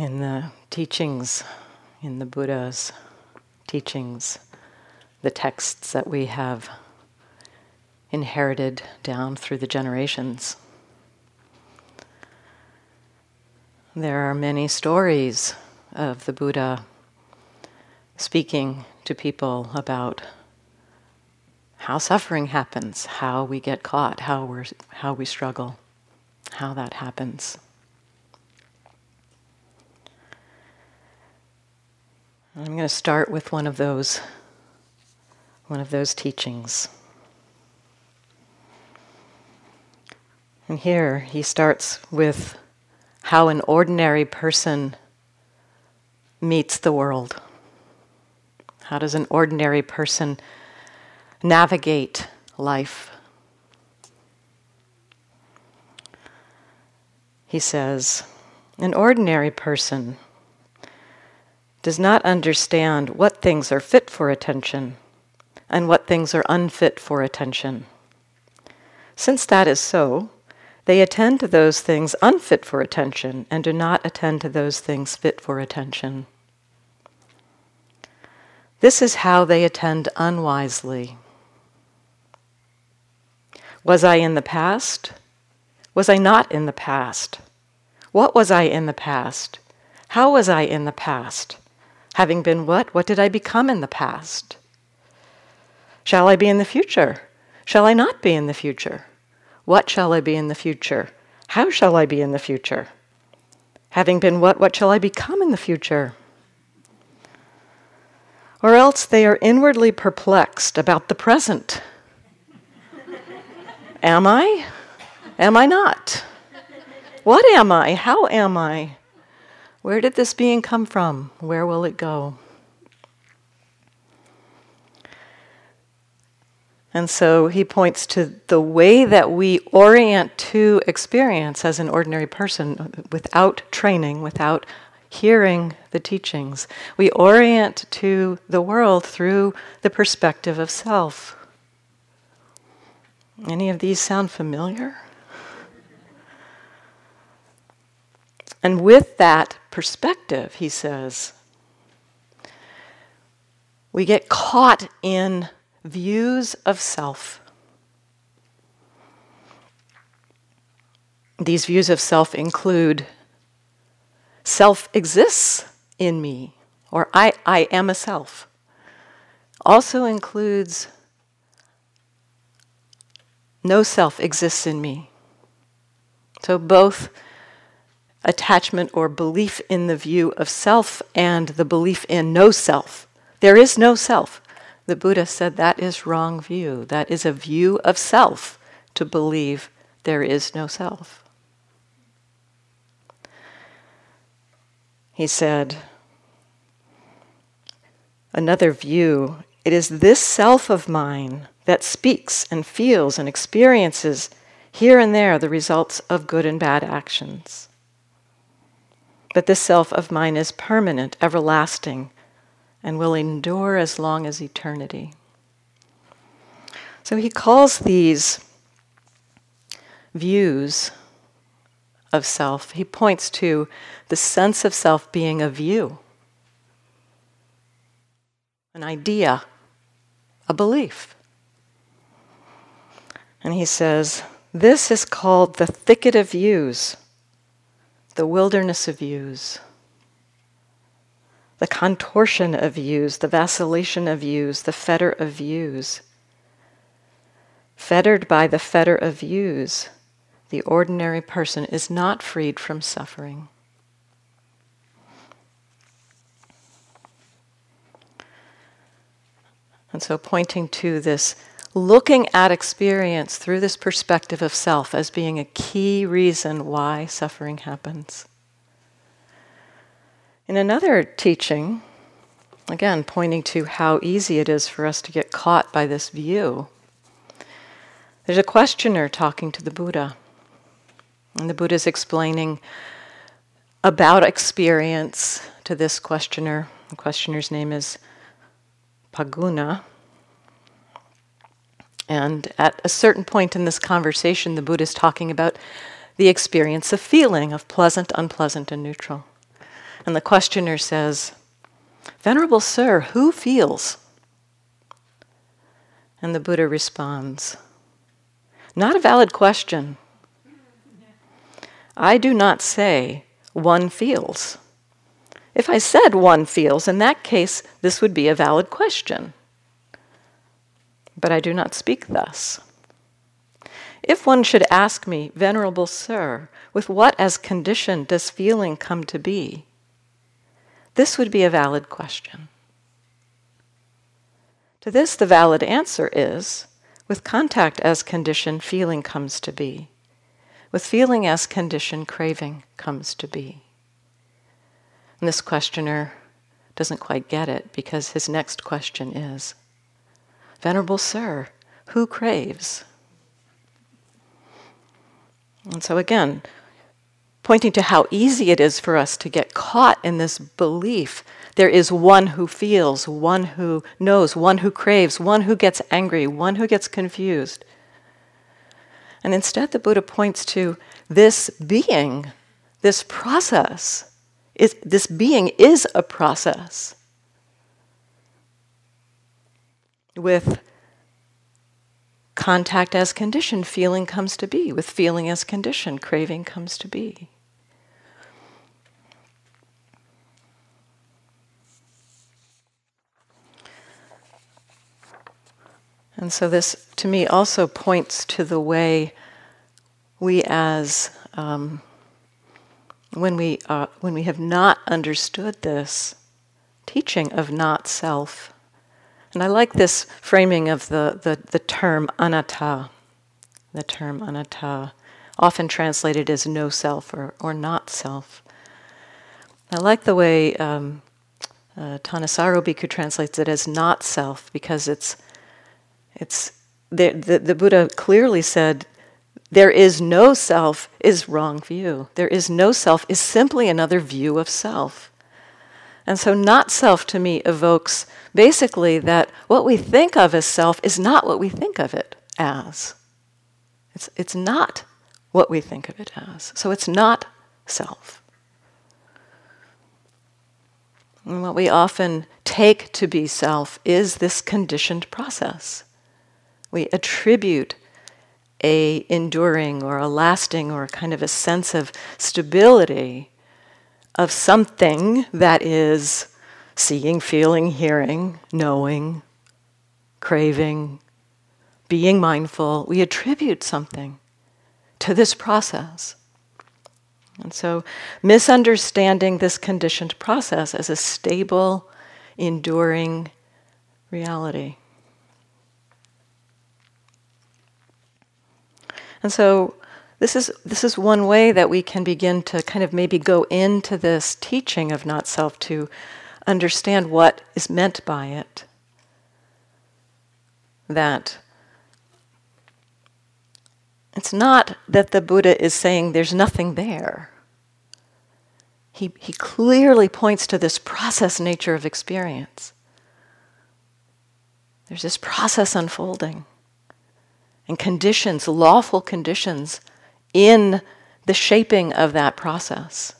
in the teachings, in the Buddha's teachings, the texts that we have inherited down through the generations. There are many stories of the Buddha speaking to people about how suffering happens, how we get caught, how, we how we struggle, how that happens. I'm going to start with one of those one of those teachings. And here he starts with how an ordinary person meets the world. How does an ordinary person navigate life? He says, an ordinary person does not understand what things are fit for attention and what things are unfit for attention. Since that is so, they attend to those things unfit for attention and do not attend to those things fit for attention. This is how they attend unwisely. Was I in the past? Was I not in the past? What was I in the past? How was I in the past? Having been what? What did I become in the past? Shall I be in the future? Shall I not be in the future? What shall I be in the future? How shall I be in the future? Having been what? What shall I become in the future? Or else they are inwardly perplexed about the present. am I? Am I not? What am I? How am I? Where did this being come from? Where will it go? And so he points to the way that we orient to experience as an ordinary person without training, without hearing the teachings. We orient to the world through the perspective of self. Any of these sound familiar? And with that perspective, he says, we get caught in views of self. These views of self include self exists in me, or I, I am a self. Also includes no self exists in me. So both attachment or belief in the view of self and the belief in no self. There is no self. The Buddha said that is wrong view. That is a view of self to believe there is no self. He said, another view, it is this self of mine that speaks and feels and experiences here and there the results of good and bad actions. But this self of mine is permanent, everlasting, and will endure as long as eternity. So he calls these views of self, he points to the sense of self being a view, an idea, a belief. And he says, This is called the thicket of views, the wilderness of views the contortion of views, the vacillation of views, the fetter of views. Fettered by the fetter of views, the ordinary person is not freed from suffering. And so, pointing to this, looking at experience through this perspective of self as being a key reason why suffering happens. In another teaching, again pointing to how easy it is for us to get caught by this view, there's a questioner talking to the Buddha. And the Buddha is explaining about experience to this questioner. The questioner's name is Phagguna. And at a certain point in this conversation, the Buddha is talking about the experience of feeling, of pleasant, unpleasant, and neutral. And the questioner says, Venerable Sir, who feels? And the Buddha responds, Not a valid question. I do not say one feels. If I said one feels, in that case, this would be a valid question. But I do not speak thus. If one should ask me, Venerable Sir, with what as condition does feeling come to be? This would be a valid question. To this, the valid answer is with contact as condition, feeling comes to be. With feeling as condition, craving comes to be. And this questioner doesn't quite get it because his next question is Venerable Sir, who craves? And so, again, pointing to how easy it is for us to get caught in this belief there is one who feels, one who knows, one who craves, one who gets angry, one who gets confused. And instead, the Buddha points to this being, this process. Is, this being is a process with contact as condition, feeling comes to be. With feeling as condition, craving comes to be. And so, this to me also points to the way we, as um, when we uh, when we have not understood this teaching of not self, and I like this framing of the, the, the term anatta, the term anatta, often translated as no self or, or not self. I like the way um, uh, Thanissaro Bhikkhu translates it as not self because it's, it's the, the, the Buddha clearly said there is no self is wrong view. There is no self is simply another view of self. And so, not self to me evokes basically that what we think of as self is not what we think of it as. It's, it's not what we think of it as. So, it's not self. And what we often take to be self is this conditioned process. We attribute a enduring or a lasting or kind of a sense of stability of something that is seeing, feeling, hearing, knowing, craving, being mindful. We attribute something to this process. And so, misunderstanding this conditioned process as a stable, enduring reality. And so, this is, this is one way that we can begin to kind of maybe go into this teaching of not self to understand what is meant by it. That it's not that the Buddha is saying there's nothing there. He, he clearly points to this process nature of experience. There's this process unfolding and conditions, lawful conditions in the shaping of that process.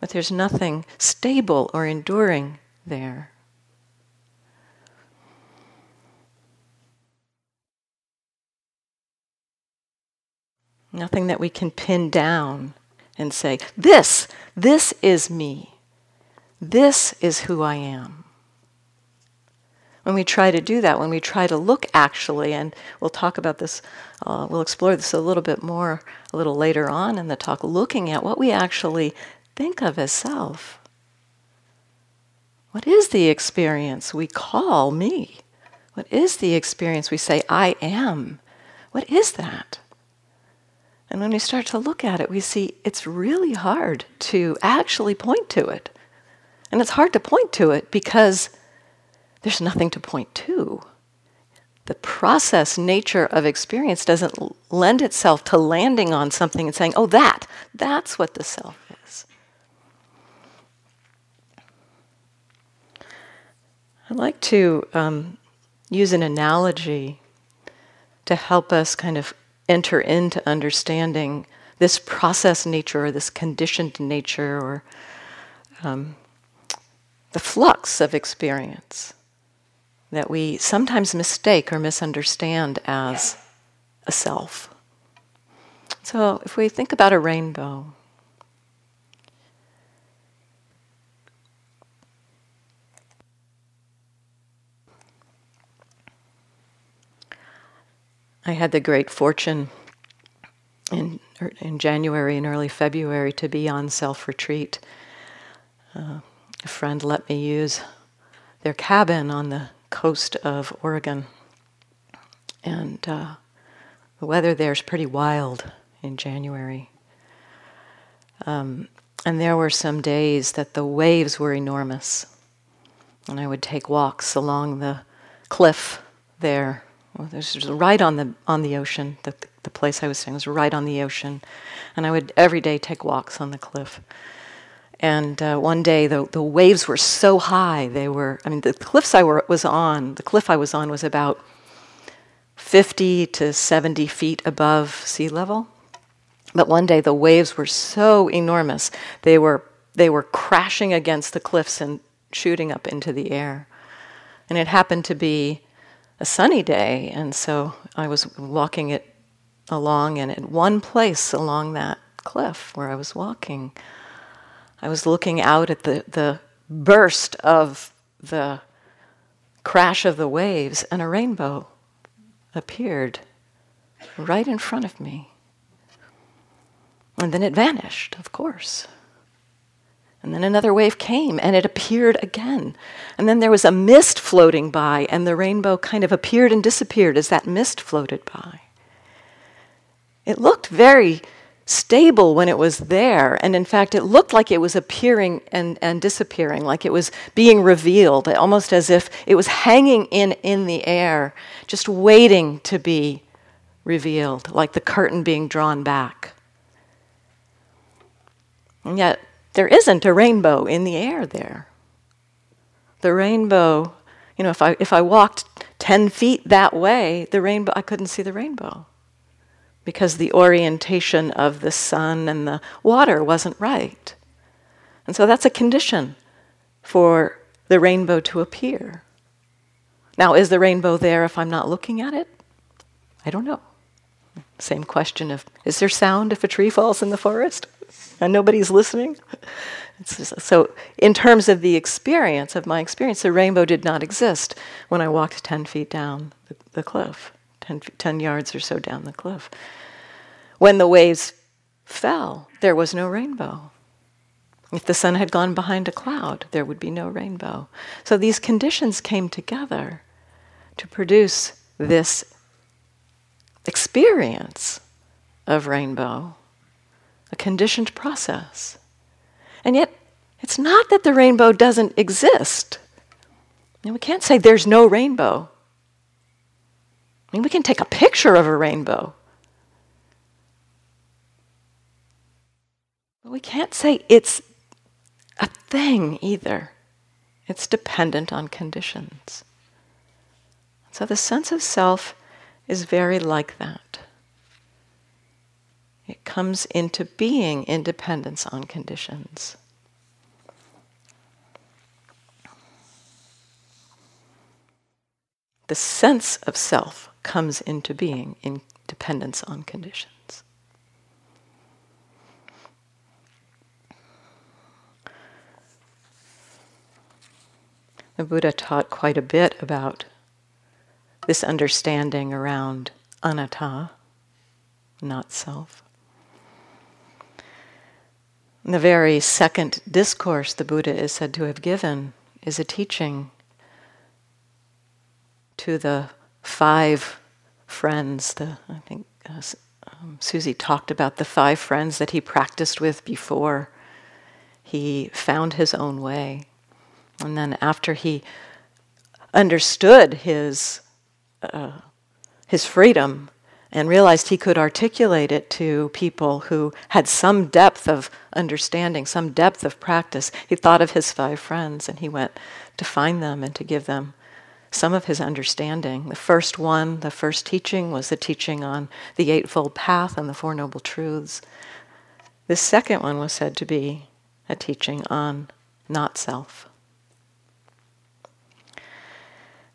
But there's nothing stable or enduring there. Nothing that we can pin down and say, This, this is me. This is who I am. When we try to do that, when we try to look actually, and we'll talk about this, uh, we'll explore this a little bit more a little later on in the talk, looking at what we actually think of as self. What is the experience we call me? What is the experience we say, I am? What is that? And when we start to look at it, we see it's really hard to actually point to it. And it's hard to point to it because there's nothing to point to. The process nature of experience doesn't lend itself to landing on something and saying, oh, that, that's what the self is. I'd like to um, use an analogy to help us kind of enter into understanding this process nature or this conditioned nature or um, the flux of experience that we sometimes mistake or misunderstand as a self. So, if we think about a rainbow, I had the great fortune in, in January and early February to be on self retreat. Uh, a friend let me use their cabin on the coast of Oregon. And uh, the weather there is pretty wild in January. Um, and there were some days that the waves were enormous. And I would take walks along the cliff there. Well, this was right on the on the ocean. The, the place I was staying was right on the ocean, and I would every day take walks on the cliff. And uh, one day the, the waves were so high, they were, I mean, the cliffs I were, was on, the cliff I was on was about 50 to 70 feet above sea level. But one day the waves were so enormous, they were, they were crashing against the cliffs and shooting up into the air. And it happened to be a sunny day, and so I was walking it along, and at one place along that cliff where I was walking, I was looking out at the, the burst of the crash of the waves, and a rainbow appeared right in front of me. And then it vanished, of course. And then another wave came and it appeared again. And then there was a mist floating by, and the rainbow kind of appeared and disappeared as that mist floated by. It looked very stable when it was there. And in fact, it looked like it was appearing and, and disappearing, like it was being revealed, almost as if it was hanging in, in the air, just waiting to be revealed, like the curtain being drawn back. And yet, there isn't a rainbow in the air there. The rainbow, you know, if I, if I walked 10 feet that way, the rainbow, I couldn't see the rainbow because the orientation of the sun and the water wasn't right. And so that's a condition for the rainbow to appear. Now, is the rainbow there if I'm not looking at it? I don't know. Same question of is there sound if a tree falls in the forest and nobody's listening? Just, so, in terms of the experience, of my experience, the rainbow did not exist when I walked 10 feet down the, the cliff. 10, 10 yards or so down the cliff. When the waves fell, there was no rainbow. If the sun had gone behind a cloud, there would be no rainbow. So these conditions came together to produce this experience of rainbow, a conditioned process. And yet, it's not that the rainbow doesn't exist. And we can't say there's no rainbow. I mean, we can take a picture of a rainbow. But we can't say it's a thing either. It's dependent on conditions. So the sense of self is very like that. It comes into being in dependence on conditions. The sense of self comes into being in dependence on conditions. The Buddha taught quite a bit about this understanding around anatta, not self. the very second discourse the Buddha is said to have given is a teaching to the five friends. The, I think uh, um, Susie talked about the five friends that he practiced with before he found his own way. And then after he understood his, uh, his freedom and realized he could articulate it to people who had some depth of understanding, some depth of practice, he thought of his five friends and he went to find them and to give them some of his understanding. The first one, the first teaching, was the teaching on the Eightfold Path and the Four Noble Truths. The second one was said to be a teaching on not self.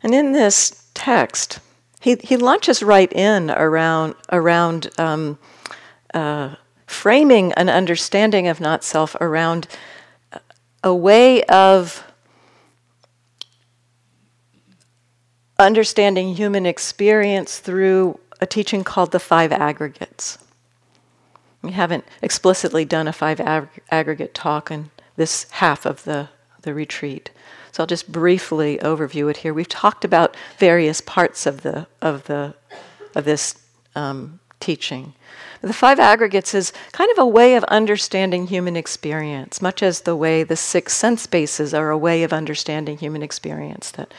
And in this text, he, he launches right in around, around um, uh, framing an understanding of not self around a way of understanding human experience through a teaching called the five aggregates. We haven't explicitly done a five ag- aggregate talk in this half of the, the retreat. So I'll just briefly overview it here. We've talked about various parts of the of the of this um, teaching. The five aggregates is kind of a way of understanding human experience, much as the way the six sense bases are a way of understanding human experience that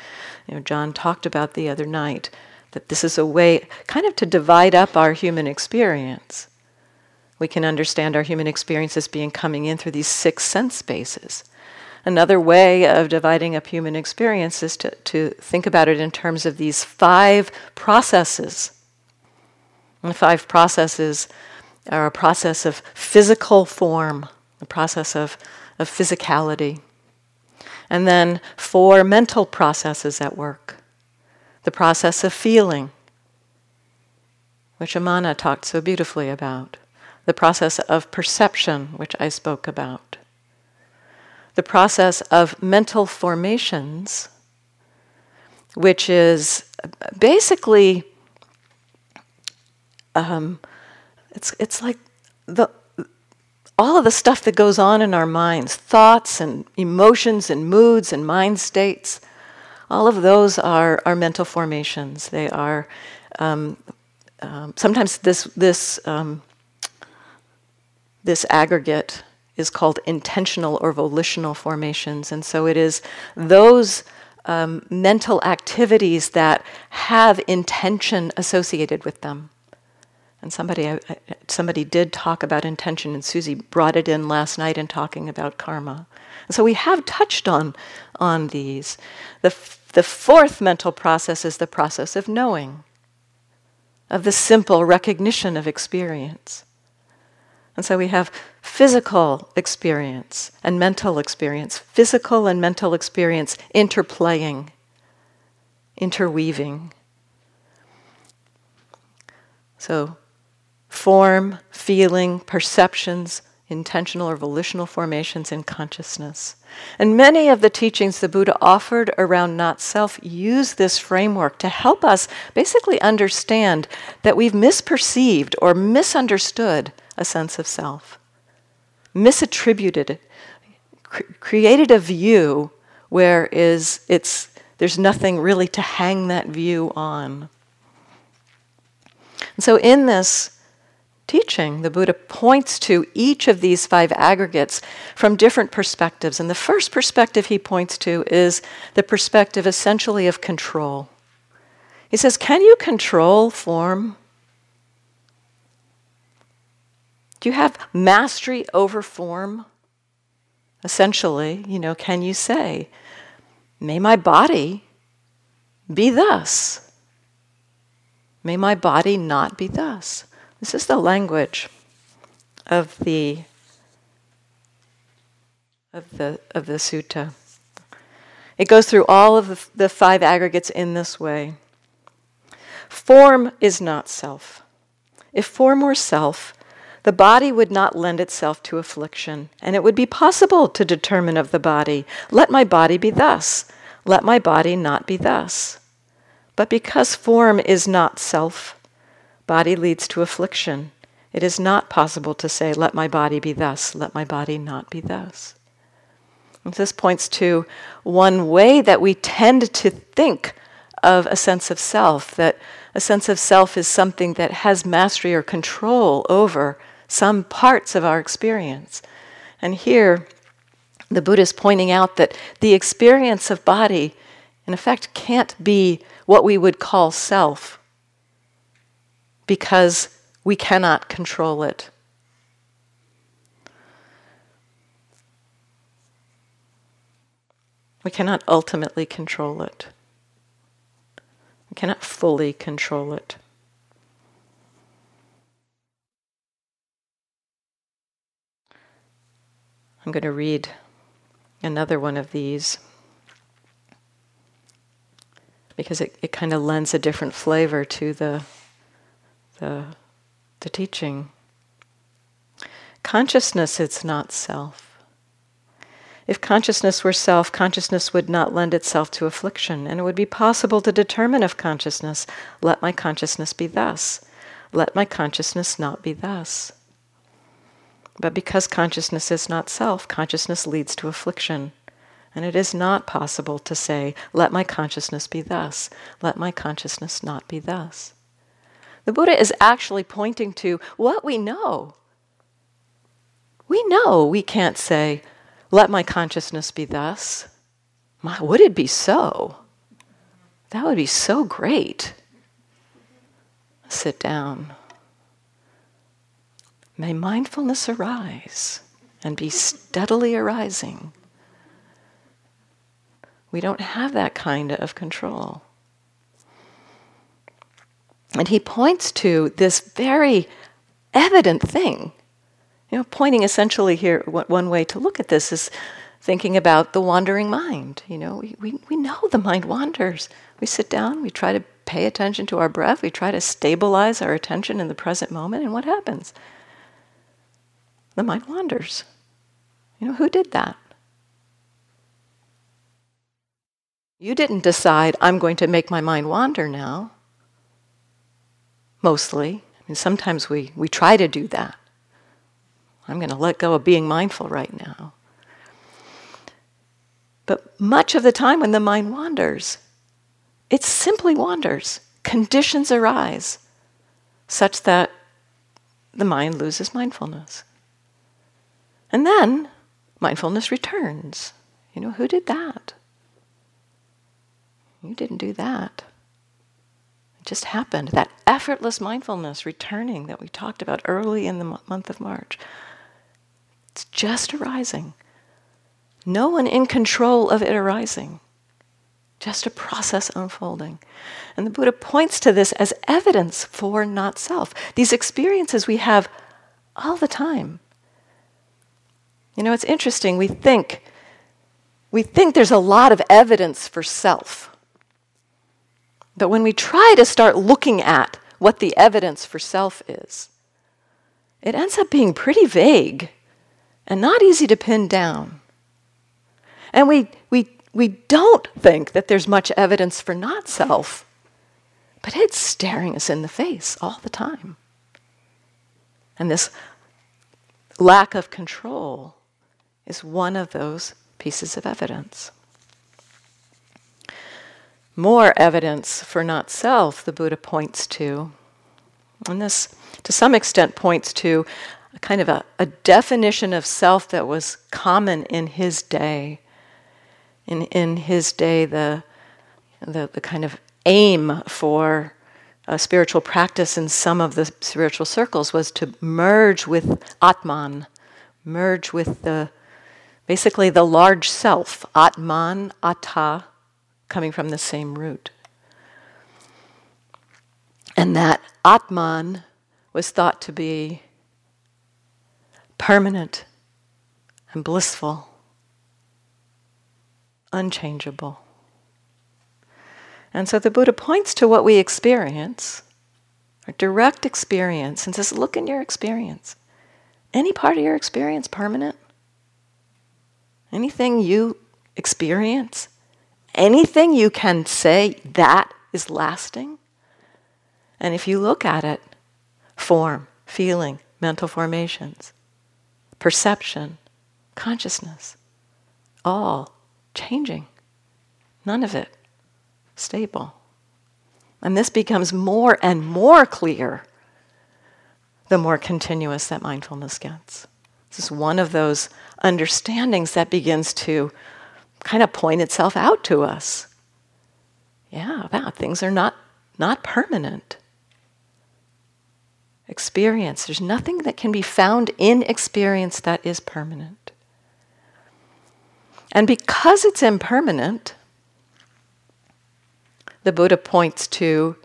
you know, John talked about the other night. That this is a way kind of to divide up our human experience. We can understand our human experience as being coming in through these six sense spaces. Another way of dividing up human experience is to, to think about it in terms of these five processes. And the five processes are a process of physical form, a process of, of physicality, and then four mental processes at work. The process of feeling, which Amana talked so beautifully about, the process of perception, which I spoke about, the process of mental formations, which is basically um, it's it's like the all of the stuff that goes on in our minds, thoughts and emotions and moods and mind states, all of those are, are mental formations. They are um, um, sometimes this this um, this aggregate is called intentional or volitional formations, and so it is those. Um, mental activities that have intention associated with them. And somebody, uh, uh, somebody did talk about intention, and Susie brought it in last night in talking about karma. And so we have touched on, on these. The, the fourth mental process is the process of knowing, of the simple recognition of experience. And so we have physical experience and mental experience, physical and mental experience interplaying, interweaving. So form, feeling, perceptions, intentional or volitional formations in consciousness. And many of the teachings the Buddha offered around not self use this framework to help us basically understand that we've misperceived or misunderstood a sense of self, misattributed it, cr- created a view where is it's there's nothing really to hang that view on. And so in this teaching, the Buddha points to each of these five aggregates from different perspectives. And the first perspective he points to is the perspective essentially of control. He says, Can you control form? Do you have mastery over form? Essentially, you know, can you say, May my body be thus? May my body not be thus. This is the language of the of the of the sutta. It goes through all of the, the five aggregates in this way. Form is not self. If form were self, the body would not lend itself to affliction, and it would be possible to determine of the body, let my body be thus, let my body not be thus. But because form is not self, Body leads to affliction. It is not possible to say, let my body be thus, let my body not be thus. And this points to one way that we tend to think of a sense of self, that a sense of self is something that has mastery or control over some parts of our experience. And here, the Buddha is pointing out that the experience of body, in effect, can't be what we would call self because we cannot control it. We cannot ultimately control it. We cannot fully control it. I'm going to read another one of these because it, it kind of lends a different flavor to the, the, the teaching. Consciousness, it's not self. If consciousness were self, consciousness would not lend itself to affliction, and it would be possible to determine of consciousness, let my consciousness be thus, let my consciousness not be thus. But because consciousness is not self, consciousness leads to affliction. And it is not possible to say, let my consciousness be thus, let my consciousness not be thus. The Buddha is actually pointing to what we know. We know we can't say, let my consciousness be thus. My, would it be so? That would be so great. Sit down. May mindfulness arise and be steadily arising. We don't have that kind of control. And he points to this very evident thing. You know, pointing essentially here, one way to look at this is thinking about the wandering mind. You know, we, we, we know the mind wanders. We sit down, we try to pay attention to our breath, we try to stabilize our attention in the present moment, and what happens? the mind wanders. You know, who did that? You didn't decide, I'm going to make my mind wander now. Mostly. Mean, sometimes we, we try to do that. I'm going to let go of being mindful right now. But much of the time when the mind wanders, it simply wanders. Conditions arise such that the mind loses mindfulness. And then mindfulness returns. You know, who did that? You didn't do that. It just happened. That effortless mindfulness returning that we talked about early in the month of March. It's just arising. No one in control of it arising. Just a process unfolding. And the Buddha points to this as evidence for not self. These experiences we have all the time. You know, it's interesting. We think we think there's a lot of evidence for self. But when we try to start looking at what the evidence for self is, it ends up being pretty vague and not easy to pin down. And we, we, we don't think that there's much evidence for not self, but it's staring us in the face all the time. And this lack of control is one of those pieces of evidence. More evidence for not self, the Buddha points to. And this, to some extent, points to a kind of a, a definition of self that was common in his day. In, in his day, the, the, the kind of aim for a spiritual practice in some of the spiritual circles was to merge with Atman, merge with the Basically, the large self, Atman, Atta, coming from the same root. And that Atman was thought to be permanent and blissful, unchangeable. And so the Buddha points to what we experience, our direct experience, and says, Look in your experience. Any part of your experience permanent? anything you experience, anything you can say that is lasting. And if you look at it, form, feeling, mental formations, perception, consciousness, all changing. None of it stable. And this becomes more and more clear the more continuous that mindfulness gets. This is one of those understandings that begins to kind of point itself out to us. Yeah, things are not, not permanent. Experience, there's nothing that can be found in experience that is permanent. And because it's impermanent, the Buddha points to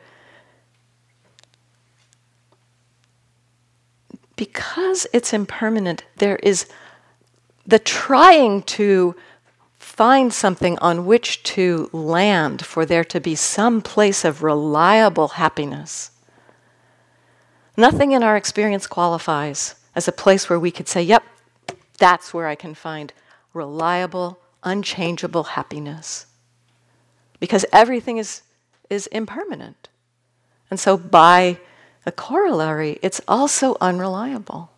because it's impermanent, there is the trying to find something on which to land for there to be some place of reliable happiness. Nothing in our experience qualifies as a place where we could say, yep, that's where I can find reliable, unchangeable happiness. Because everything is, is impermanent. And so, by a corollary, it's also unreliable.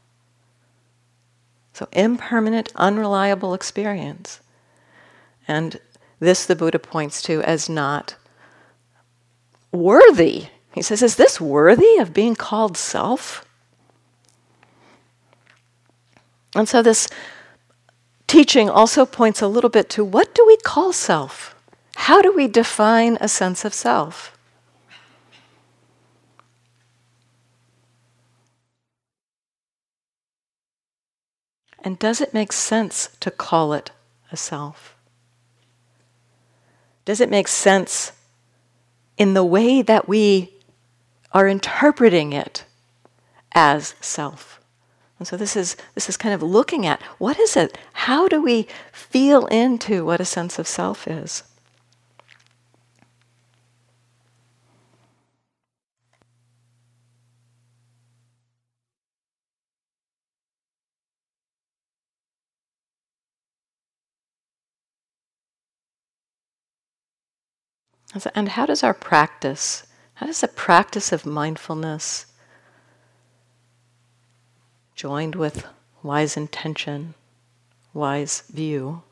So, impermanent, unreliable experience. And this the Buddha points to as not worthy. He says, Is this worthy of being called self? And so, this teaching also points a little bit to what do we call self? How do we define a sense of self? And does it make sense to call it a self? Does it make sense in the way that we are interpreting it as self? And so this is this is kind of looking at what is it? How do we feel into what a sense of self is? And how does our practice, how does the practice of mindfulness, joined with wise intention, wise view,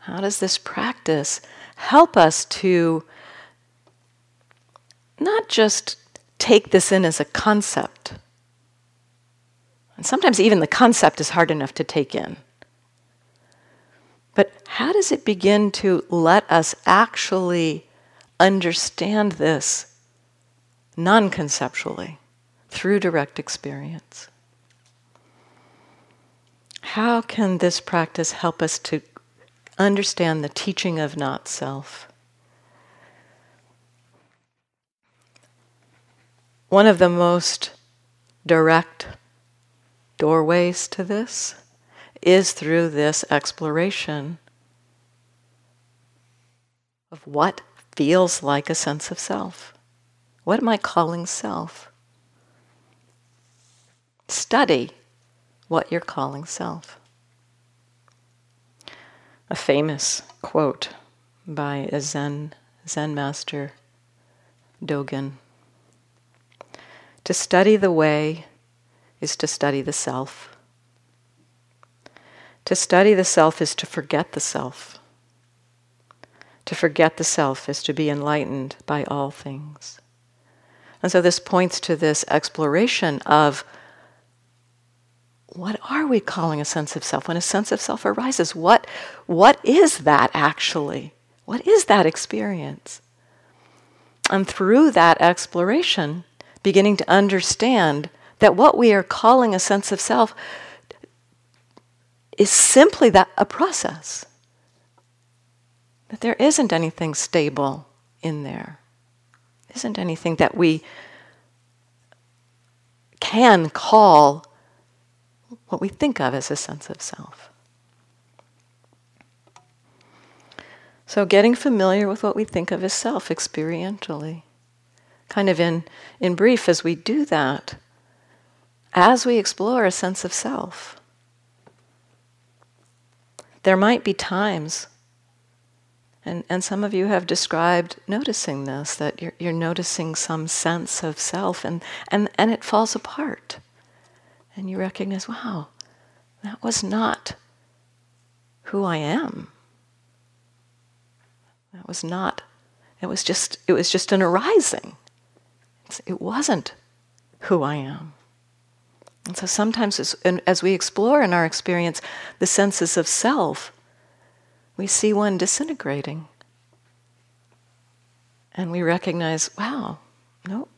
how does this practice help us to not just take this in as a concept? And sometimes even the concept is hard enough to take in. But how does it begin to let us actually understand this non conceptually through direct experience? How can this practice help us to understand the teaching of not self? One of the most direct doorways to this is through this exploration of what feels like a sense of self. What am I calling self? Study what you're calling self. A famous quote by a Zen, Zen master, Dogen. To study the way is to study the self. To study the self is to forget the self. To forget the self is to be enlightened by all things. And so this points to this exploration of what are we calling a sense of self? When a sense of self arises, what, what is that actually? What is that experience? And through that exploration, beginning to understand that what we are calling a sense of self is simply that a process. That there isn't anything stable in there. Isn't anything that we can call what we think of as a sense of self. So, getting familiar with what we think of as self experientially. Kind of in, in brief, as we do that, as we explore a sense of self, there might be times, and, and some of you have described noticing this, that you're, you're noticing some sense of self and, and, and it falls apart. And you recognize, wow, that was not who I am. That was not, it was just, it was just an arising. It wasn't who I am. And so sometimes, as, as we explore in our experience the senses of self, we see one disintegrating. And we recognize, wow, no.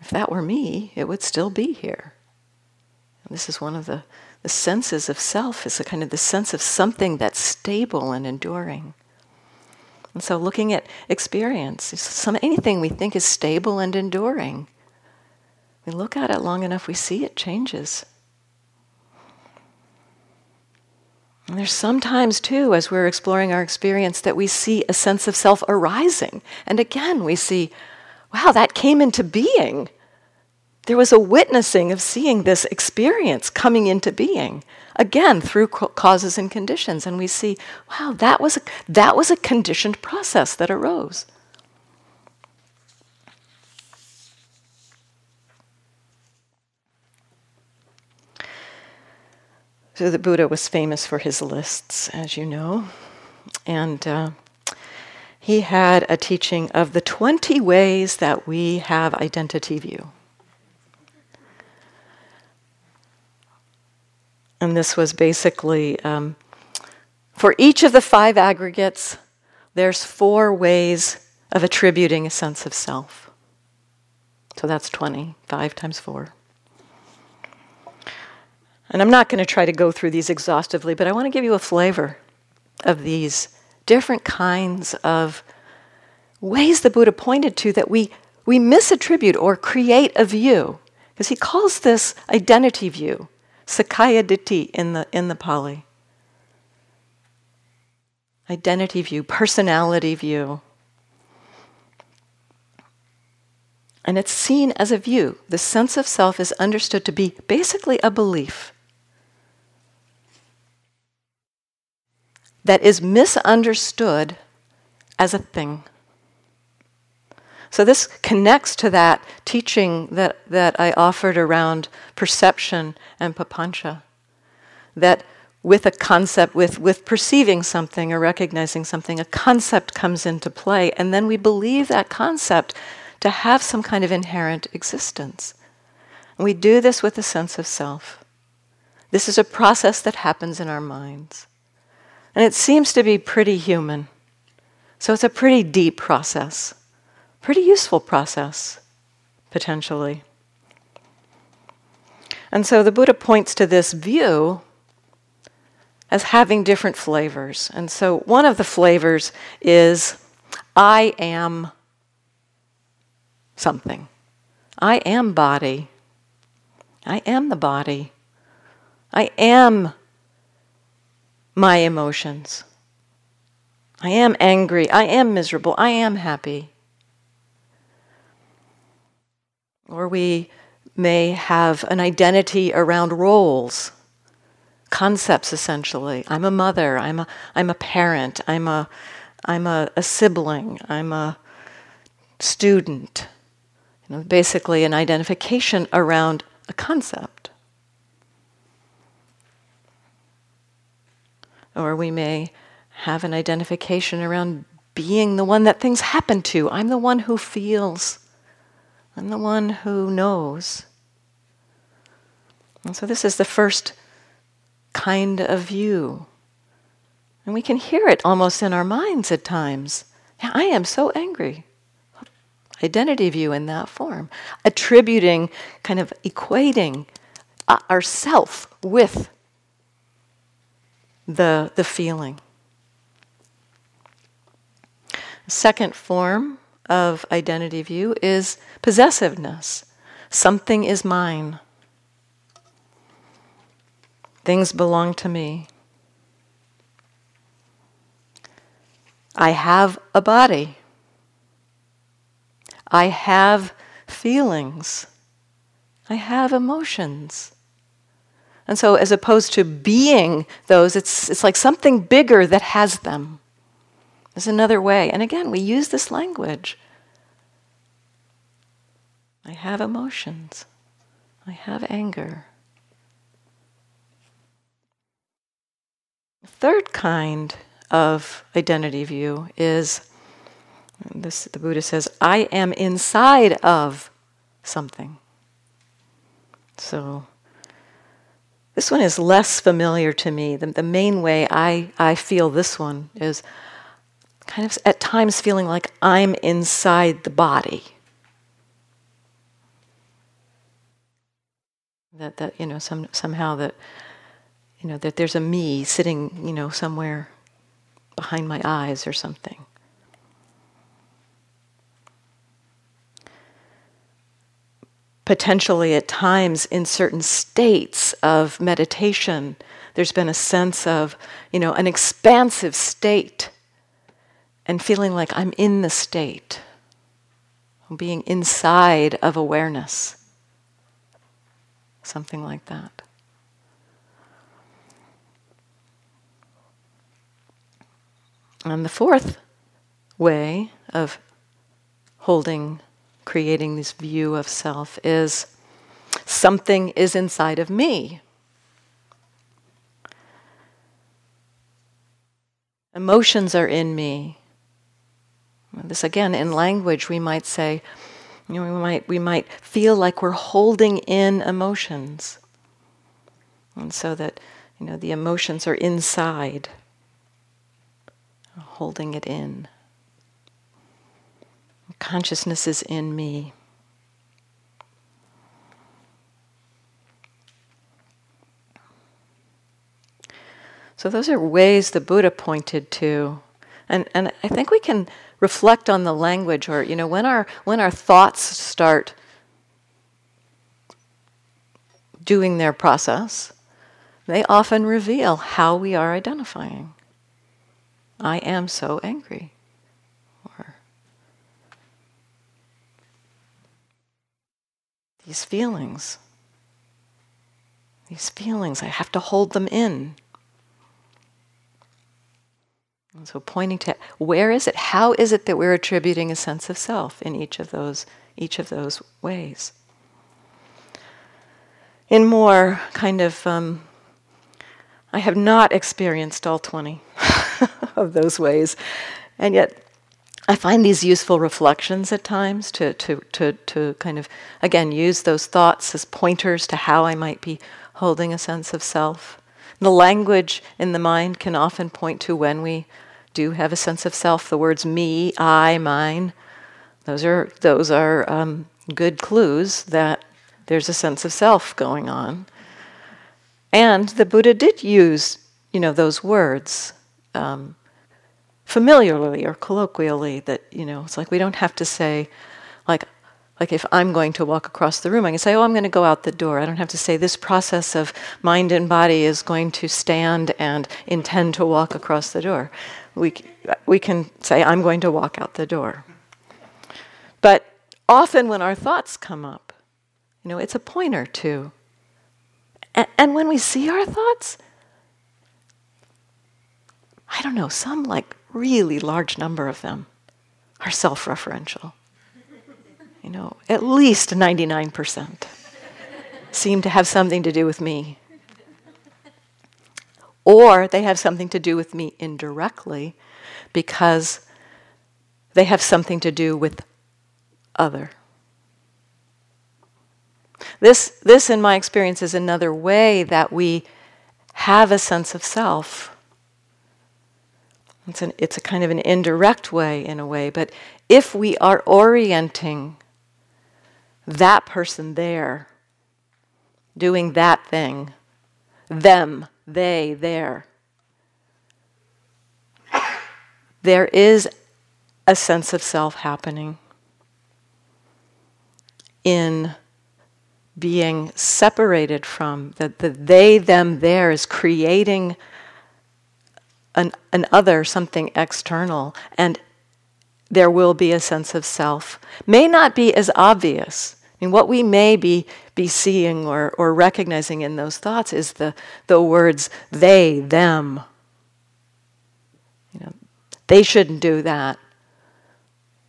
If that were me, it would still be here. And this is one of the, the senses of self, is a kind of the sense of something that's stable and enduring. And so, looking at experience, some, anything we think is stable and enduring, we look at it long enough, we see it changes. And there's sometimes, too, as we're exploring our experience, that we see a sense of self arising. And again, we see, wow, that came into being. There was a witnessing of seeing this experience coming into being, again, through causes and conditions. And we see, wow, that was a, that was a conditioned process that arose. So the Buddha was famous for his lists, as you know. And uh, he had a teaching of the 20 ways that we have identity view. And this was basically um, for each of the five aggregates, there's four ways of attributing a sense of self. So that's 20, 5 times 4. And I'm not going to try to go through these exhaustively, but I want to give you a flavor of these different kinds of ways the Buddha pointed to that we, we misattribute or create a view. Because he calls this identity view, Sakkaya Ditthi in the, in the Pali. Identity view, personality view. And it's seen as a view. The sense of self is understood to be basically a belief. That is misunderstood as a thing. So this connects to that teaching that, that I offered around perception and papancha. That with a concept, with, with perceiving something or recognizing something, a concept comes into play, and then we believe that concept to have some kind of inherent existence. And we do this with a sense of self. This is a process that happens in our minds. And it seems to be pretty human. So it's a pretty deep process, pretty useful process, potentially. And so the Buddha points to this view as having different flavors. And so one of the flavors is I am something. I am body. I am the body. I am my emotions. I am angry. I am miserable. I am happy. Or we may have an identity around roles, concepts essentially. I'm a mother. I'm a, I'm a parent. I'm, a, I'm a, a sibling. I'm a student. You know, basically, an identification around a concept. Or we may have an identification around being the one that things happen to. I'm the one who feels, I'm the one who knows. And so, this is the first kind of view. And we can hear it almost in our minds at times. I am so angry. Identity view in that form, attributing, kind of equating uh, ourself with the, the feeling. Second form of identity view is possessiveness. Something is mine. Things belong to me. I have a body. I have feelings. I have emotions. And so, as opposed to being those, it's, it's like something bigger that has them. There's another way. And again, we use this language. I have emotions. I have anger. The third kind of identity view is this the Buddha says, I am inside of something. So this one is less familiar to me. The, the main way I, I feel this one is kind of at times feeling like I'm inside the body. That, that you know, some, somehow that, you know, that there's a me sitting, you know, somewhere behind my eyes or something. Potentially at times in certain states of meditation, there's been a sense of, you know, an expansive state and feeling like I'm in the state, being inside of awareness. Something like that. And the fourth way of holding, creating this view of self is something is inside of me. Emotions are in me. This again, in language, we might say, you know, we might we might feel like we're holding in emotions, and so that you know the emotions are inside, holding it in. Consciousness is in me. So those are ways the Buddha pointed to. And, and I think we can reflect on the language or you know when our when our thoughts start doing their process, they often reveal how we are identifying. I am so angry. These feelings. These feelings, I have to hold them in. And so pointing to where is it? How is it that we're attributing a sense of self in each of those each of those ways? In more kind of um, I have not experienced all 20 of those ways. And yet I find these useful reflections at times to, to, to, to kind of, again, use those thoughts as pointers to how I might be holding a sense of self. The language in the mind can often point to when we do have a sense of self. The words me, I, mine, those are, those are um, good clues that there's a sense of self going on. And the Buddha did use, you know, those words um, familiarly or colloquially. That you know, it's like we don't have to say, like, like if I'm going to walk across the room, I can say, oh, I'm going to go out the door. I don't have to say this process of mind and body is going to stand and intend to walk across the door. We, we can say, I'm going to walk out the door. But often when our thoughts come up, you know, it's a pointer to. And, and when we see our thoughts, I don't know, some like really large number of them are self referential you know, at least 99% seem to have something to do with me. Or they have something to do with me indirectly because they have something to do with other. This, this, in my experience, is another way that we have a sense of self. It's, an, it's a kind of an indirect way, in a way, but if we are orienting that person there doing that thing, them, they, there. There is a sense of self happening in being separated from that the they, them, there is creating an, an other, something external, and there will be a sense of self. May not be as obvious I mean, what we may be, be seeing or, or recognizing in those thoughts is the, the words they, them. You know, they shouldn't do that.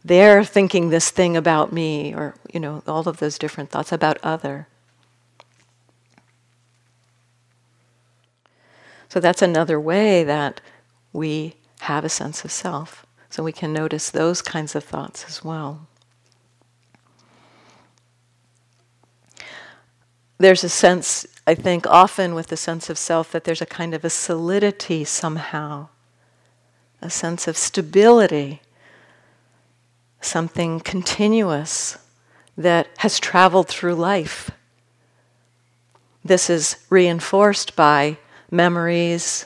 They're thinking this thing about me, or, you know, all of those different thoughts about other. So that's another way that we have a sense of self. So we can notice those kinds of thoughts as well. there's a sense, I think, often with the sense of self, that there's a kind of a solidity somehow, a sense of stability, something continuous that has traveled through life. This is reinforced by memories,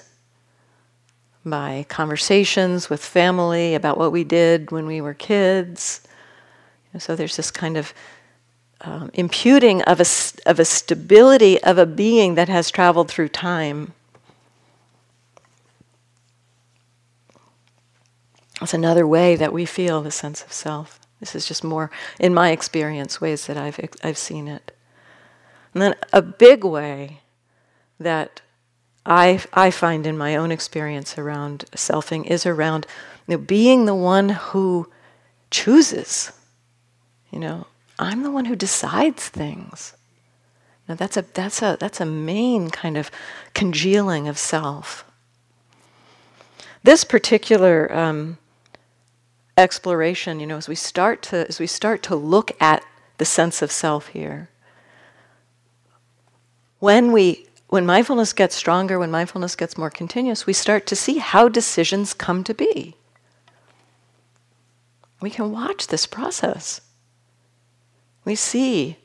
by conversations with family about what we did when we were kids. So there's this kind of um, imputing of a, of a stability of a being that has traveled through time. That's another way that we feel the sense of self. This is just more, in my experience, ways that I've, I've seen it. And then a big way that I, I find in my own experience around selfing is around you know, being the one who chooses. You know, I'm the one who decides things. Now that's a that's a that's a main kind of congealing of self. This particular um, exploration, you know, as we start to as we start to look at the sense of self here, when we when mindfulness gets stronger, when mindfulness gets more continuous, we start to see how decisions come to be. We can watch this process. We see,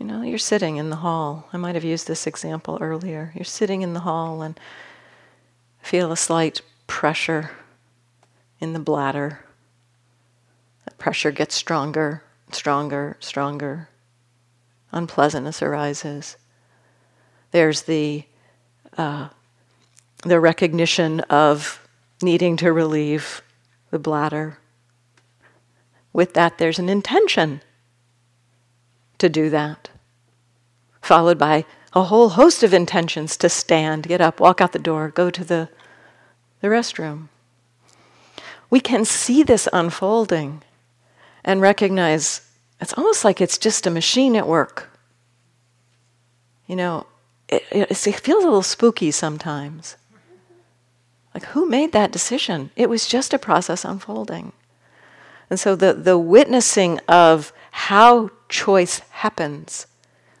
you know, you're sitting in the hall. I might have used this example earlier. You're sitting in the hall and feel a slight pressure in the bladder. That pressure gets stronger, stronger, stronger. Unpleasantness arises. There's the uh, the recognition of needing to relieve the bladder. With that, there's an intention to do that, followed by a whole host of intentions to stand, get up, walk out the door, go to the, the restroom. We can see this unfolding and recognize it's almost like it's just a machine at work. You know, it, it, feels a little spooky sometimes. Like, who made that decision? It was just a process unfolding. And so, the, the witnessing of how choice happens,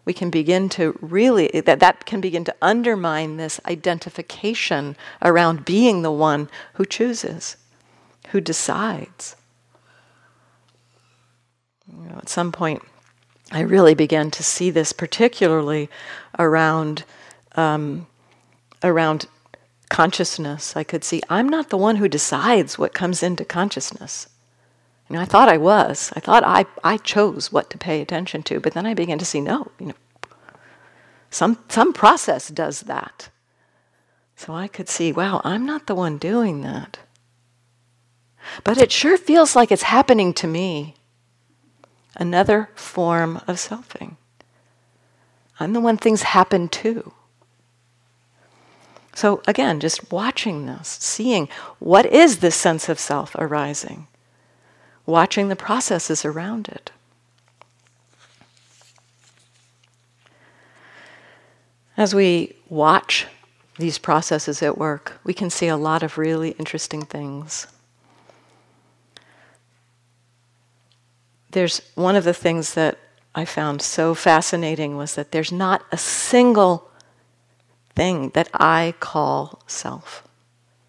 we can begin to really, that, that can begin to undermine this identification around being the one who chooses, who decides. You know, at some point, I really began to see this particularly around um, around consciousness. I could see I'm not the one who decides what comes into consciousness. You know, I thought I was. I thought I, I chose what to pay attention to, but then I began to see no, you know, some some process does that. So I could see, wow, I'm not the one doing that. But it sure feels like it's happening to me another form of selfing. I'm the one things happen to. So again, just watching this, seeing what is this sense of self arising, watching the processes around it. As we watch these processes at work, we can see a lot of really interesting things. There's one of the things that I found so fascinating was that there's not a single thing that I call self.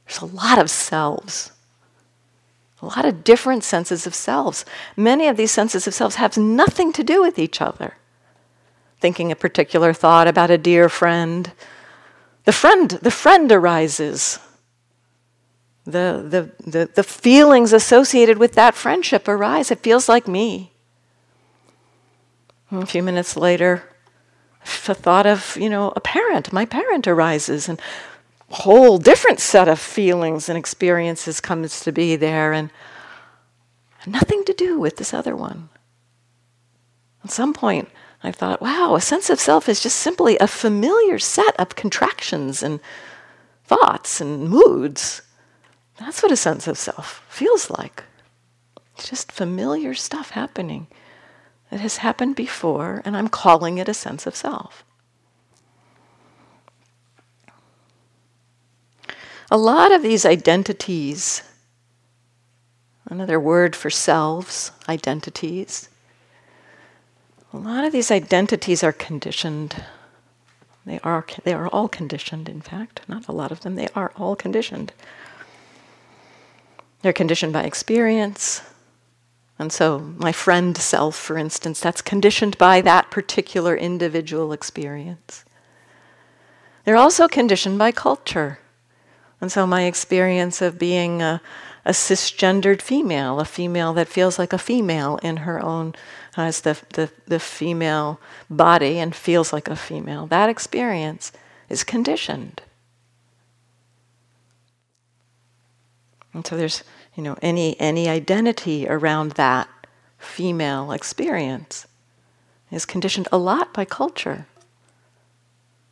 There's a lot of selves. A lot of different senses of selves. Many of these senses of selves have nothing to do with each other. Thinking a particular thought about a dear friend, the friend, the friend arises the, the, the, the feelings associated with that friendship arise. It feels like me. Hmm, a few minutes later, the thought of, you know, a parent, my parent arises, and a whole different set of feelings and experiences comes to be there, and nothing to do with this other one. At some point, I thought, wow, a sense of self is just simply a familiar set of contractions and thoughts and moods that's what a sense of self feels like. It's just familiar stuff happening that has happened before, and I'm calling it a sense of self. A lot of these identities, another word for selves, identities, a lot of these identities are conditioned. They are, they are all conditioned, in fact. Not a lot of them, they are all conditioned. They're conditioned by experience. And so, my friend self, for instance, that's conditioned by that particular individual experience. They're also conditioned by culture. And so my experience of being a, a cisgendered female, a female that feels like a female in her own, as the, the, the female body and feels like a female, that experience is conditioned. And so there's, you know, any, any identity around that female experience is conditioned a lot by culture.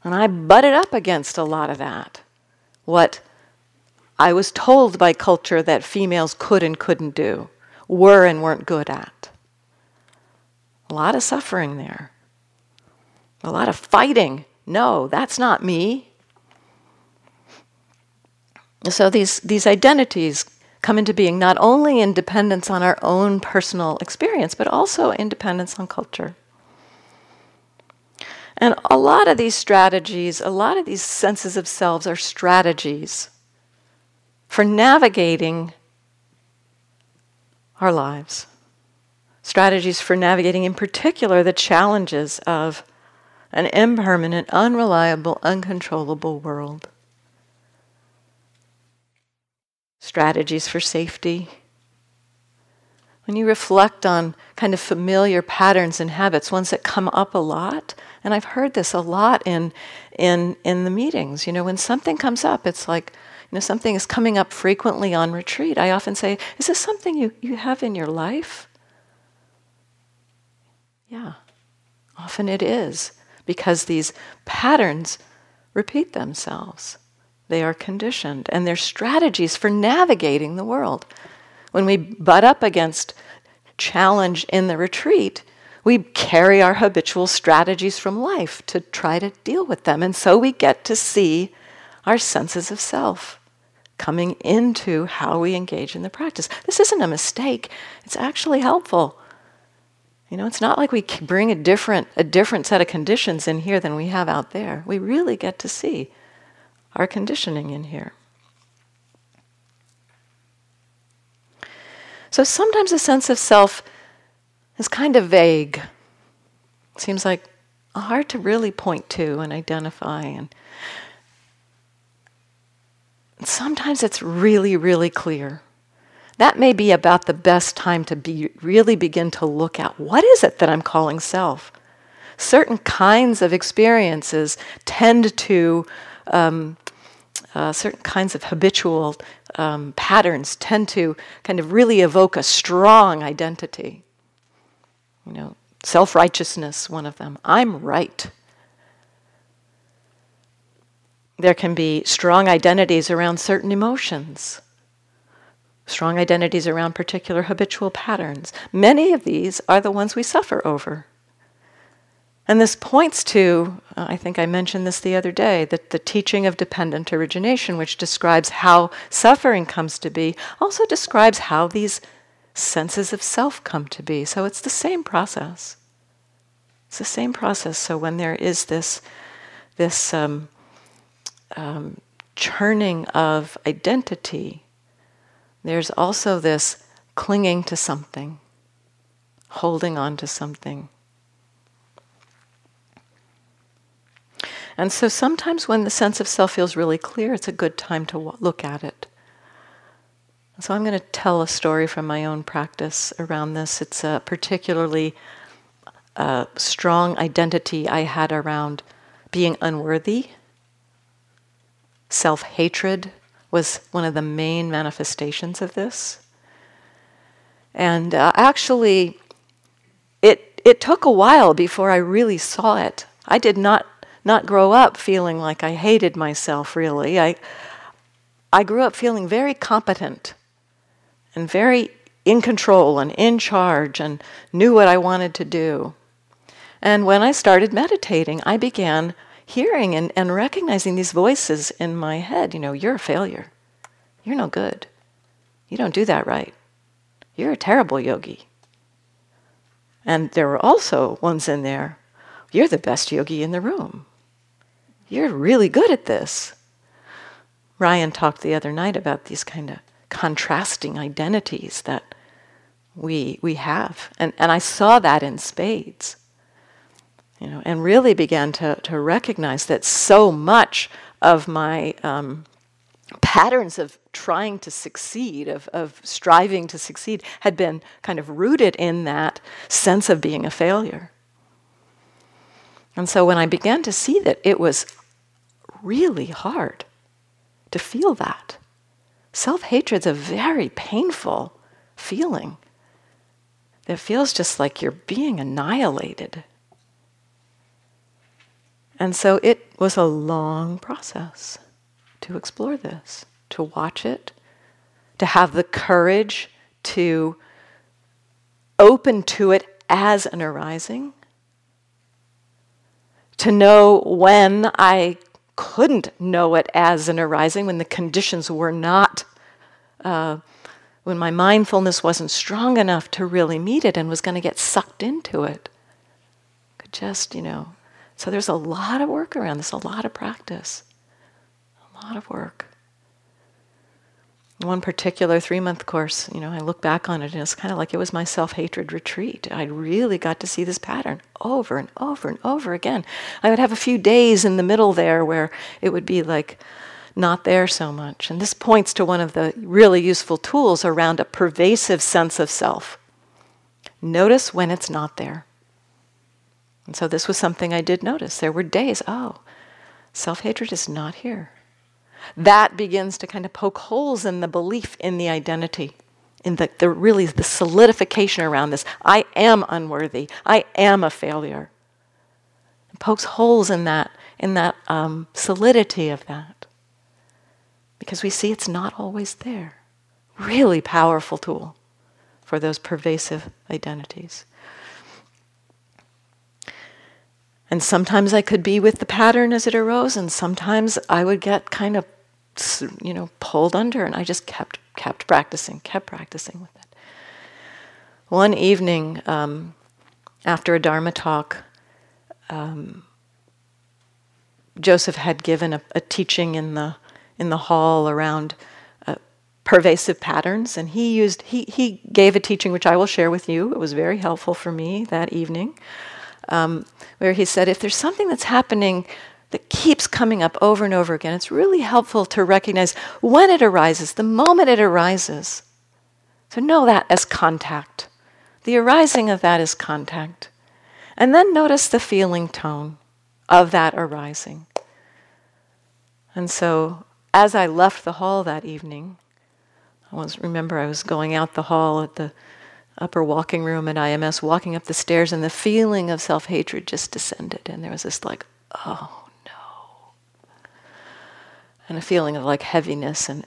And I butted up against a lot of that. What I was told by culture that females could and couldn't do, were and weren't good at. A lot of suffering there. A lot of fighting. No, that's not me. So these, these identities come into being not only in dependence on our own personal experience, but also in dependence on culture. And a lot of these strategies, a lot of these senses of selves are strategies for navigating our lives. Strategies for navigating, in particular, the challenges of an impermanent, unreliable, uncontrollable world. Strategies for safety. When you reflect on kind of familiar patterns and habits, ones that come up a lot, and I've heard this a lot in, in, in the meetings. You know, when something comes up, it's like, you know, something is coming up frequently on retreat. I often say, Is this something you, you have in your life? Yeah, often it is, because these patterns repeat themselves. They are conditioned, and they're strategies for navigating the world. When we butt up against challenge in the retreat, we carry our habitual strategies from life to try to deal with them. And so we get to see our senses of self coming into how we engage in the practice. This isn't a mistake, it's actually helpful. You know, it's not like we bring a different, a different set of conditions in here than we have out there. We really get to see our conditioning in here. So sometimes a sense of self is kind of vague. Seems like hard to really point to and identify. And sometimes it's really, really clear. That may be about the best time to be really begin to look at what is it that I'm calling self. Certain kinds of experiences tend to um, uh, certain kinds of habitual um, patterns tend to kind of really evoke a strong identity. You know, self righteousness, one of them. I'm right. There can be strong identities around certain emotions, strong identities around particular habitual patterns. Many of these are the ones we suffer over. And this points to, uh, I think I mentioned this the other day, that the teaching of dependent origination, which describes how suffering comes to be, also describes how these senses of self come to be. So it's the same process. It's the same process. So when there is this, this um, um, churning of identity, there's also this clinging to something, holding on to something. And so sometimes when the sense of self feels really clear, it's a good time to look at it. So I'm going to tell a story from my own practice around this. It's a particularly uh, strong identity I had around being unworthy. Self hatred was one of the main manifestations of this. And uh, actually, it, it took a while before I really saw it. I did not, not grow up feeling like I hated myself, really. I, I grew up feeling very competent and very in control and in charge and knew what I wanted to do. And when I started meditating, I began hearing and, and recognizing these voices in my head. You know, you're a failure. You're no good. You don't do that right. You're a terrible yogi. And there were also ones in there. You're the best yogi in the room. You're really good at this. Ryan talked the other night about these kind of contrasting identities that we we have. And and I saw that in spades. You know, and really began to, to recognize that so much of my um, patterns of trying to succeed, of, of striving to succeed, had been kind of rooted in that sense of being a failure. And so when I began to see that it was really hard to feel that, self hatred's a very painful feeling that feels just like you're being annihilated. And so it was a long process to explore this, to watch it, to have the courage to open to it as an arising, to know when I couldn't know it as an arising, when the conditions were not, uh, when my mindfulness wasn't strong enough to really meet it and was going to get sucked into it. Could just, you know. So there's a lot of work around this, a lot of practice, a lot of work one particular three month course, you know, I look back on it and it's kind of like it was my self hatred retreat. I really got to see this pattern over and over and over again. I would have a few days in the middle there where it would be like not there so much. And this points to one of the really useful tools around a pervasive sense of self. Notice when it's not there. And so this was something I did notice. There were days, oh, self hatred is not here that begins to kind of poke holes in the belief in the identity, in the, the really the solidification around this. I am unworthy. I am a failure. It pokes holes in that, in that um, solidity of that. Because we see it's not always there. Really powerful tool for those pervasive identities. And sometimes I could be with the pattern as it arose, and sometimes I would get kind of you know, pulled under, and I just kept kept practicing, kept practicing with it. One evening, um, after a Dharma talk, um, Joseph had given a, a, teaching in the in the hall around uh, pervasive patterns, and he used he he gave a teaching which I will share with you. It was very helpful for me that evening, um, where he said, if there's something that's happening that keeps coming up over and over again. It's really helpful to recognize when it arises, the moment it arises. So know that as contact. The arising of that is contact. And then notice the feeling tone of that arising. And so, as I left the hall that evening, I was remember I was going out the hall at the upper walking room at IMS, walking up the stairs, and the feeling of self hatred just descended. And there was this like, oh, and a feeling of like heaviness and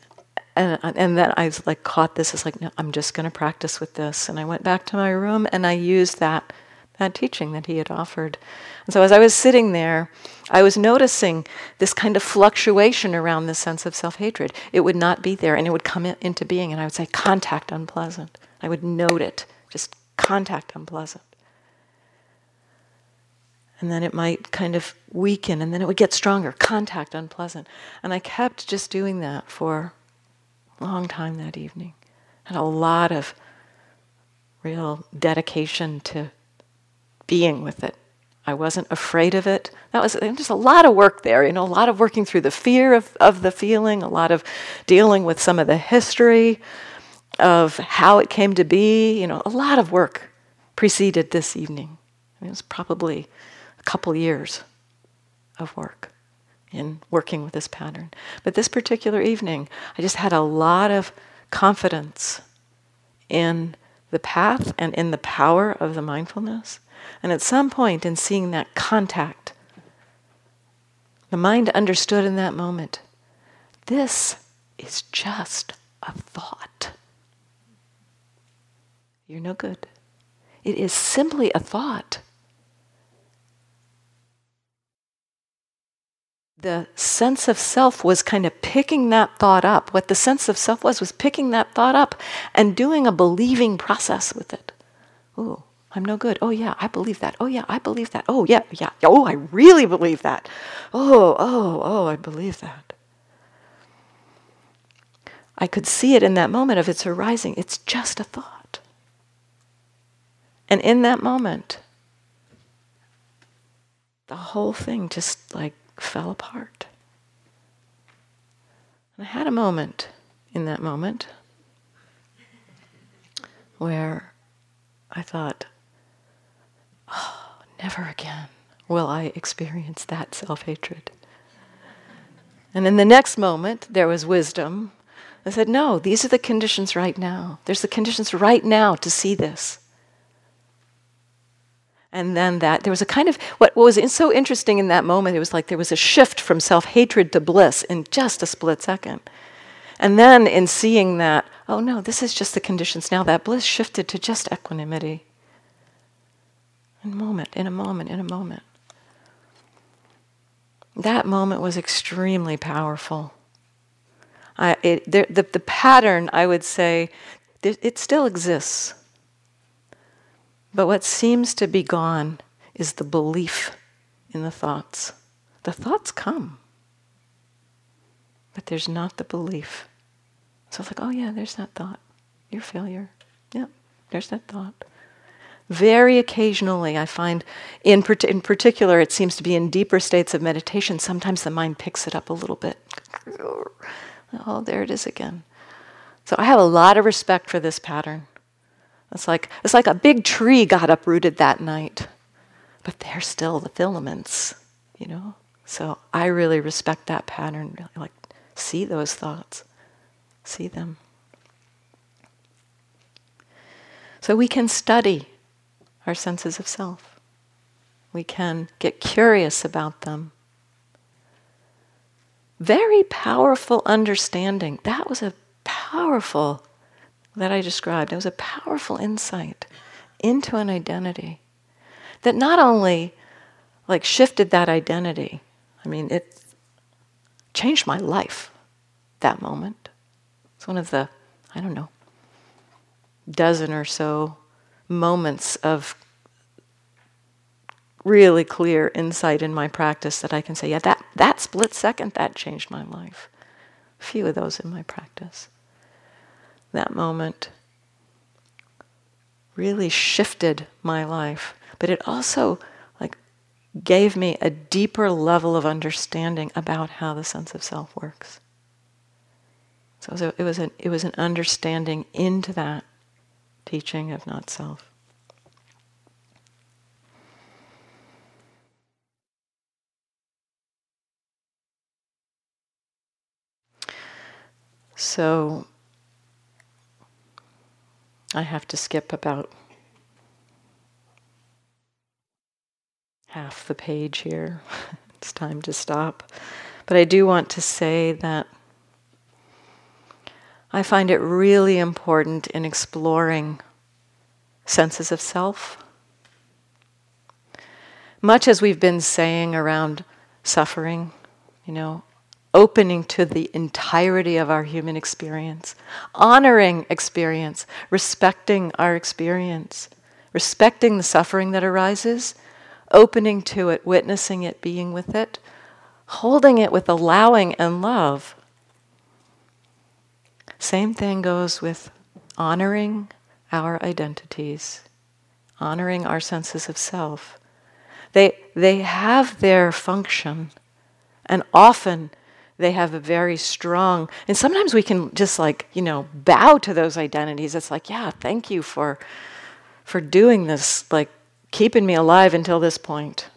and and then I was like caught this as like no, I'm just going to practice with this and I went back to my room and I used that that teaching that he had offered. And so as I was sitting there, I was noticing this kind of fluctuation around this sense of self-hatred. It would not be there and it would come in, into being and I would say contact unpleasant. I would note it, just contact unpleasant and then it might kind of weaken and then it would get stronger. Contact unpleasant. And i kept just doing that for a long time that evening. Had a lot of real dedication to being with it. I wasn't afraid of it. That was just a lot of work there you know a lot of working through the fear of, of the feeling a lot of dealing with some of the history of how it came to be you know a lot of work preceded this evening. It was probably couple years of work in working with this pattern. But this particular evening, I just had a lot of confidence in the path and in the power of the mindfulness. And at some point in seeing that contact, the mind understood in that moment this is just a thought. You're no good. It is simply a thought. The sense of self was kind of picking that thought up. What the sense of self was, was picking that thought up and doing a believing process with it. Oh, I'm no good. Oh, yeah, I believe that. Oh, yeah, I believe that. Oh, yeah, yeah. Oh, I really believe that. Oh, oh, oh, I believe that. I could see it in that moment of its arising. It's just a thought. And in that moment, the whole thing just like fell apart. And I had a moment in that moment where I thought, oh, never again will I experience that self hatred. And in the next moment, there was wisdom. I said, no, these are the conditions right now. There's the conditions right now to see this. And then that, there was a kind of, what, was so interesting in that moment, it was like there was a shift from self hatred to bliss in just a split second. And then in seeing that, oh no, this is just the conditions now, that bliss shifted to just equanimity. In a moment, in a moment, in a moment. That moment was extremely powerful. I, it, the, the, the pattern, I would say, it still exists. But what seems to be gone is the belief in the thoughts. The thoughts come, but there's not the belief. So it's like, oh yeah, there's that thought. You're failure. Yeah, there's that thought. Very occasionally, I find, in, in particular, it seems to be in deeper states of meditation, sometimes the mind picks it up a little bit. Oh, there it is again. So I have a lot of respect for this pattern. It's like, it's like a big tree got uprooted that night, but there's still the filaments, you know? So I really respect that pattern, really like see those thoughts, see them. So we can study our senses of self. We can get curious about them. Very powerful understanding. That was a powerful, that I described, it was a powerful insight into an identity that not only like shifted that identity, I mean, it changed my life that moment. It's one of the, I don't know, dozen or so moments of really clear insight in my practice that I can say, yeah, that, that split second, that changed my life. A few of those in my practice. That moment really shifted my life, but it also like gave me a deeper level of understanding about how the sense of self works. So it was, it was, an, it was an understanding into that teaching of not self. So I have to skip about half the page here. it's time to stop. But I do want to say that I find it really important in exploring senses of self. Much as we've been saying around suffering, you know, opening to the entirety of our human experience, honoring experience, respecting our experience, respecting the suffering that arises, opening to it, witnessing it, being with it, holding it with allowing and love. Same thing goes with honoring our identities, honoring our senses of self. They, they have their function, and often they have a very strong, and sometimes we can just like, you know, bow to those identities. It's like, yeah, thank you for, for doing this, like keeping me alive until this point.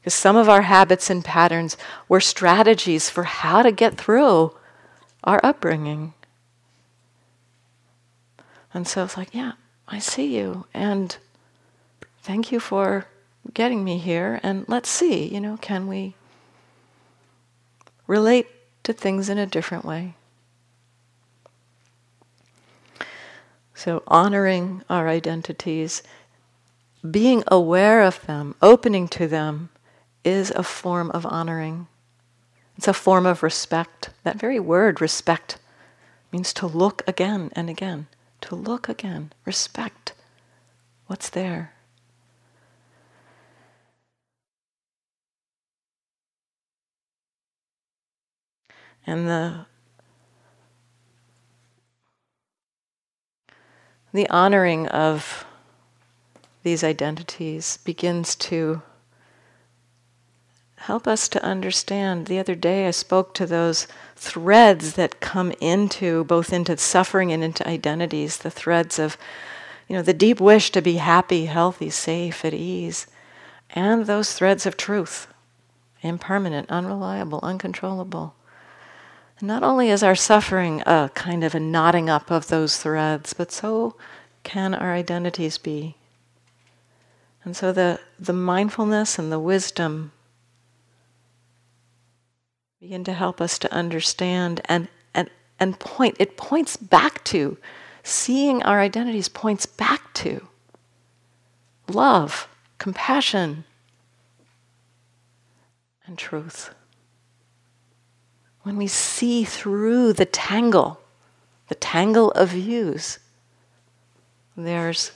Because some of our habits and patterns were strategies for how to get through our upbringing. And so it's like, yeah, I see you. And thank you for getting me here. And let's see, you know, can we relate to things in a different way? So, honoring our identities, being aware of them, opening to them, is a form of honoring. It's a form of respect. That very word, respect, means to look again and again to look again, respect what's there. And the the honoring of these identities begins to help us to understand. The other day I spoke to those threads that come into both into suffering and into identities, the threads of, you know, the deep wish to be happy, healthy, safe, at ease, and those threads of truth, impermanent, unreliable, uncontrollable. Not only is our suffering a kind of a knotting up of those threads, but so can our identities be. And so the, the mindfulness and the wisdom begin to help us to understand and, and, and point. It points back to, seeing our identities points back to love, compassion, and truth. When we see through the tangle, the tangle of views, there's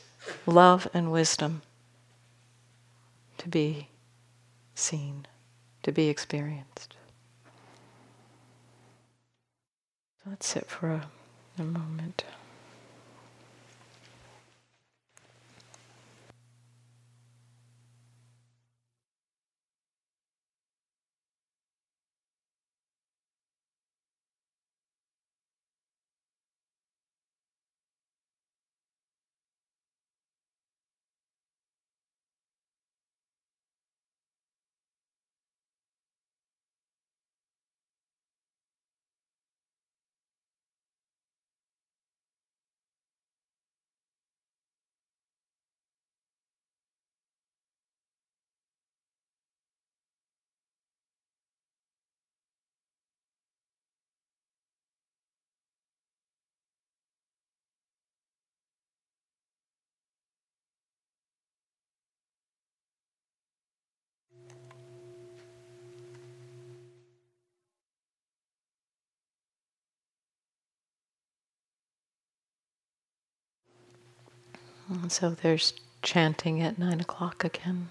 love and wisdom to be seen, to be experienced. Let's sit for a, a moment. And so there's chanting at nine o'clock again.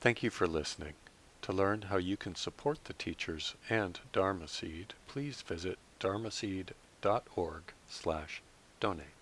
Thank you for listening. To learn how you can support the teachers and Dharma Seed, please visit dharmaseed.org slash donate.